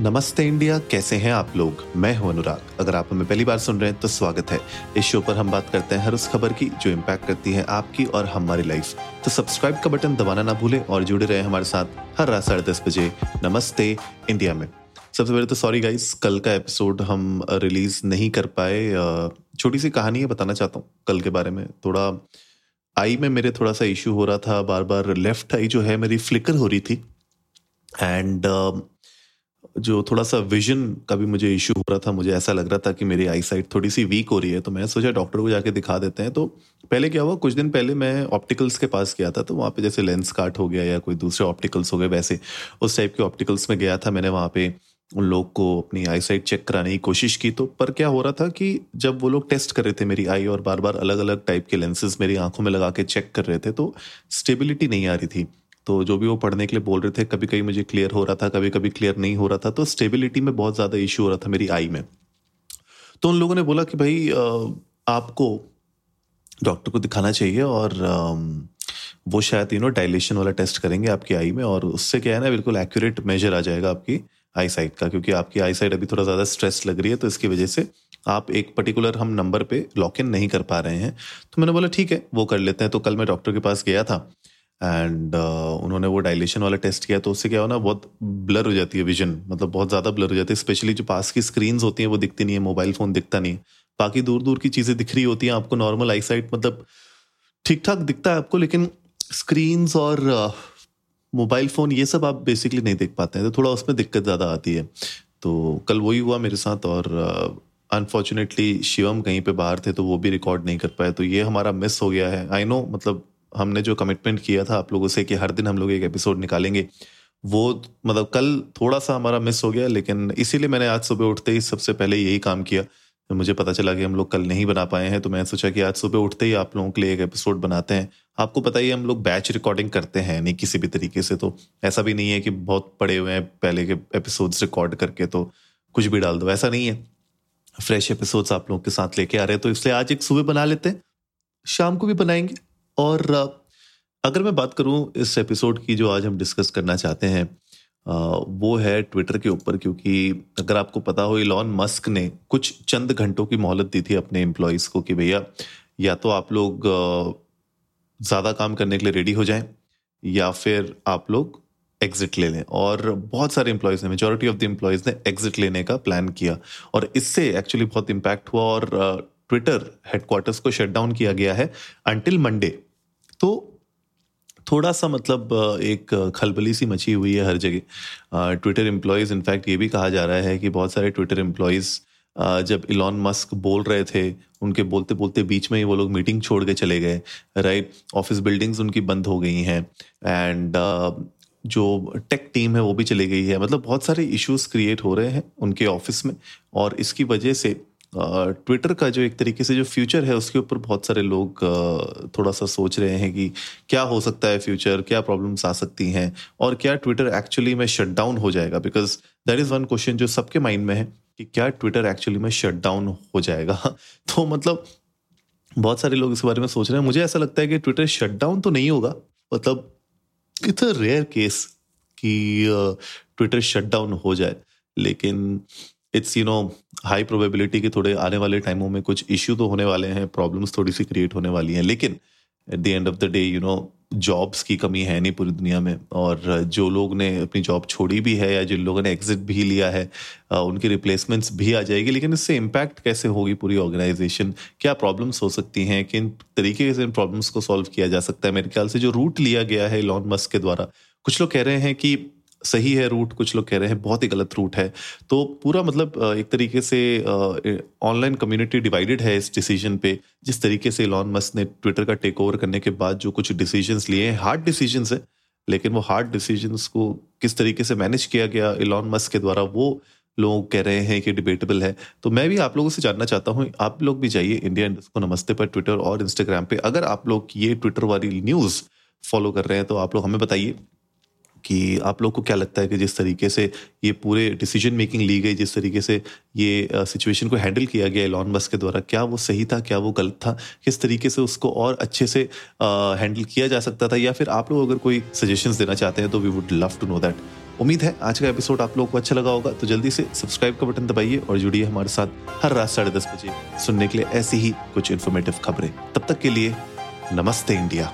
नमस्ते इंडिया, कैसे हैं आप लोग? मैं हूँ अनुराग। अगर आप हमें पहली बार सुन रहे हैं तो स्वागत है। इस शो पर हम बात करते हैं हर उस खबर की जो इम्पैक्ट करती है आपकी और हमारी लाइफ तो सब्सक्राइब का बटन दबाना ना भूलें और जुड़े रहे हमारे साथ हर रात साढ़े दस बजे नमस्ते इंडिया में। सबसे पहले तो सॉरी गाइस कल का एपिसोड हम रिलीज़ नहीं कर पाए। छोटी सी कहानी है, बताना चाहता हूँ कल के बारे में। थोड़ा, आई में मेरे थोड़ा सा इशू हो रहा था बार बार लेफ़्ट आई जो है मेरी फ्लिकर हो रही थी। एंड जो थोड़ा सा विजन का भी मुझे इशू हो रहा था, मुझे ऐसा लग रहा था कि मेरी आई साइट थोड़ी सी वीक हो रही है तो मैं सोचा डॉक्टर को जाके दिखा देते हैं। तो पहले क्या हुआ, कुछ दिन पहले मैं ऑप्टिकल्स के पास गया था तो वहाँ पे जैसे लेंस काट हो गया या कोई दूसरे ऑप्टिकल्स हो गए, वैसे उस टाइप के ऑप्टिकल्स में गया था। मैंने वहाँ पे उन लोग को अपनी आई साइट चेक कराने की कोशिश की तो पर क्या हो रहा था कि जब वो लोग टेस्ट कर रहे थे मेरी आई और बार बार अलग अलग टाइप के लेंसेज मेरी आँखों में लगा के चेक कर रहे थे तो स्टेबिलिटी नहीं आ रही थी। तो जो भी वो पढ़ने के लिए बोल रहे थे कभी कभी मुझे क्लियर हो रहा था कभी कभी क्लियर नहीं हो रहा था तो स्टेबिलिटी में बहुत ज़्यादा इशू हो रहा था मेरी आई में। तो उन लोगों ने बोला कि भाई आपको डॉक्टर को दिखाना चाहिए और वो शायद यू नो डायलेशन वाला टेस्ट करेंगे आपकी आई में और उससे क्या है ना, बिल्कुल एक्यूरेट मेजर आ जाएगा आपकी आई साइड का, क्योंकि आपकी आई साइड अभी थोड़ा ज़्यादा स्ट्रेस लग रही है तो इसकी वजह से आप एक पर्टिकुलर हम नंबर पे लॉक इन नहीं कर पा रहे हैं। तो मैंने बोला, ठीक है, वो कर लेते हैं। तो कल मैं डॉक्टर के पास गया था एंड uh, उन्होंने वो डायलेशन वाला टेस्ट किया तो उससे क्या हो ना बहुत ब्लर हो जाती है विजन मतलब बहुत ज़्यादा ब्लर हो जाती है स्पेशली जो पास की स्क्रीन होती हैं वो दिखती नहीं है मोबाइल फ़ोन दिखता नहीं है। बाकी दूर दूर की चीज़ें दिख रही होती हैं आपको नॉर्मल आई साइट मतलब ठीक ठाक दिखता है आपको लेकिन स्क्रीन और मोबाइल uh, फ़ोन ये सब आप बेसिकली नहीं देख पाते हैं तो थोड़ा उसमें दिक्कत ज़्यादा आती है। तो कल वही हुआ मेरे साथ और अनफॉर्चुनेटली uh, शिवम कहीं पे बाहर थे तो वो भी रिकॉर्ड नहीं कर पाए तो ये हमारा मिस हो गया है। आई नो मतलब हमने जो कमिटमेंट किया था आप लोगों से कि हर दिन हम लोग एक एपिसोड निकालेंगे, वो मतलब कल थोड़ा सा हमारा मिस हो गया, लेकिन इसीलिए मैंने आज सुबह उठते ही सबसे पहले यही काम किया। तो मुझे पता चला कि हम लोग कल नहीं बना पाए हैं तो मैंने सोचा कि आज सुबह उठते ही आप लोगों के लिए एक एपिसोड बनाते हैं। आपको पता ही हम लोग बैच रिकॉर्डिंग करते हैं, नहीं किसी भी तरीके से तो ऐसा भी नहीं है कि बहुत पड़े हुए हैं पहले के एपिसोड्स रिकॉर्ड करके तो कुछ भी डाल दो, ऐसा नहीं है। फ्रेश एपिसोड्स आप लोगों के साथ लेके आ रहे हैं तो इसलिए आज एक सुबह बना लेते हैं, शाम को भी बनाएँगे। और अगर मैं बात करूँ इस एपिसोड की जो आज हम डिस्कस करना चाहते हैं वो है ट्विटर के ऊपर क्योंकि अगर आपको पता हो इलॉन मस्क ने कुछ चंद घंटों की मोहलत दी थी अपने एम्प्लॉयज़ को कि भैया, या तो आप लोग ज़्यादा काम करने के लिए रेडी हो जाएँ, या फिर आप लोग एग्जिट ले लें। और बहुत सारे एम्प्लॉयज़ ने मेजोरिटी ऑफ़ द एम्प्लॉयज़ ने एग्जिट लेने का प्लान किया। और इससे एक्चुअली बहुत इम्पैक्ट हुआ और ट्विटर हेडक्वार्टर्स को शट डाउन किया गया है अंटिल मंडे तो थोड़ा सा मतलब एक खलबली सी मची हुई है हर जगह। ट्विटर एम्प्लॉयज़ इनफैक्ट ये भी कहा जा रहा है कि बहुत सारे ट्विटर एम्प्लॉयज़ जब इलॉन मस्क बोल रहे थे, उनके बोलते बोलते बीच में ही वो लोग मीटिंग छोड़ के चले गए राइट ऑफ़िस बिल्डिंग्स उनकी बंद हो गई हैं एंड जो टेक टीम है वो भी चली गई है। मतलब बहुत सारे इश्यूज़ क्रिएट हो रहे हैं उनके ऑफ़िस में और इसकी वजह से ट्विटर का जो एक तरीके से जो फ्यूचर है, उसके ऊपर बहुत सारे लोग थोड़ा सा सोच रहे हैं कि क्या हो सकता है फ्यूचर क्या प्रॉब्लम्स आ सकती हैं और क्या ट्विटर एक्चुअली में शट डाउन हो जाएगा? Because that is one question जो सबके माइंड में है कि क्या ट्विटर एक्चुअली में शट डाउन हो जाएगा? तो मतलब बहुत सारे लोग इस बारे में सोच रहे हैं। मुझे ऐसा लगता है कि ट्विटर शट डाउन तो नहीं होगा। मतलब इट्स अ रेयर केस कि ट्विटर शट डाउन हो जाए। लेकिन it's you know high probability कि थोड़े आने वाले टाइमों में कुछ इश्यू तो होने वाले हैं प्रॉब्लम्स थोड़ी सी क्रिएट होने वाली हैं, लेकिन at the end of the day you know jobs की कमी है नहीं पूरी दुनिया में, और जो लोग ने अपनी जॉब छोड़ी भी है या जिन लोगों ने एग्जिट भी लिया है उनकी रिप्लेसमेंट्स भी आ जाएगी, लेकिन इससे इम्पैक्ट कैसे होगी पूरी ऑर्गेनाइजेशन क्या प्रॉब्लम्स हो सकती हैं? किन तरीके से इन प्रॉब्लम्स को सॉल्व किया जा सकता है? मेरे ख्याल से जो रूट लिया गया है लॉन मस्क के द्वारा, कुछ लोग कह रहे हैं कि सही है रूट कुछ लोग कह रहे हैं, बहुत ही गलत रूट है। तो पूरा मतलब एक तरीके से ऑनलाइन कम्युनिटी डिवाइडेड है इस डिसीज़न पे। जिस तरीके से इलॉन मस्क ने ट्विटर का टेक ओवर करने के बाद जो कुछ डिसीज़न लिए हैं हार्ड डिसीज़न है, लेकिन वो हार्ड डिसीज़न को किस तरीके से मैनेज किया गया इलॉन मस्क के द्वारा, वो लोग कह रहे हैं कि डिबेटेबल है। तो मैं भी आप लोगों से जानना चाहता हूँ, आप लोग भी जाइए इंडिया को नमस्ते पर ट्विटर और इंस्टाग्राम पे। अगर आप लोग ये ट्विटर वाली न्यूज़ फॉलो कर रहे हैं तो आप लोग हमें बताइए। कि आप लोग को क्या लगता है कि जिस तरीके से ये पूरे डिसीज़न मेकिंग ली गई, जिस तरीके से ये सिचुएशन को हैंडल किया गया लॉन बस के द्वारा, क्या वो सही था, क्या वो गलत था? किस तरीके से उसको और अच्छे से हैंडल किया जा सकता था? या फिर आप लोग अगर कोई सजेशन देना चाहते हैं तो we would love to know that उम्मीद है आज का एपिसोड आप लोगों को अच्छा लगा होगा तो जल्दी से सब्सक्राइब का बटन दबाइए और जुड़िए हमारे साथ हर रात साढ़े दस बजे सुनने के लिए ऐसी ही कुछ इन्फॉर्मेटिव खबरें। तब तक के लिए नमस्ते इंडिया।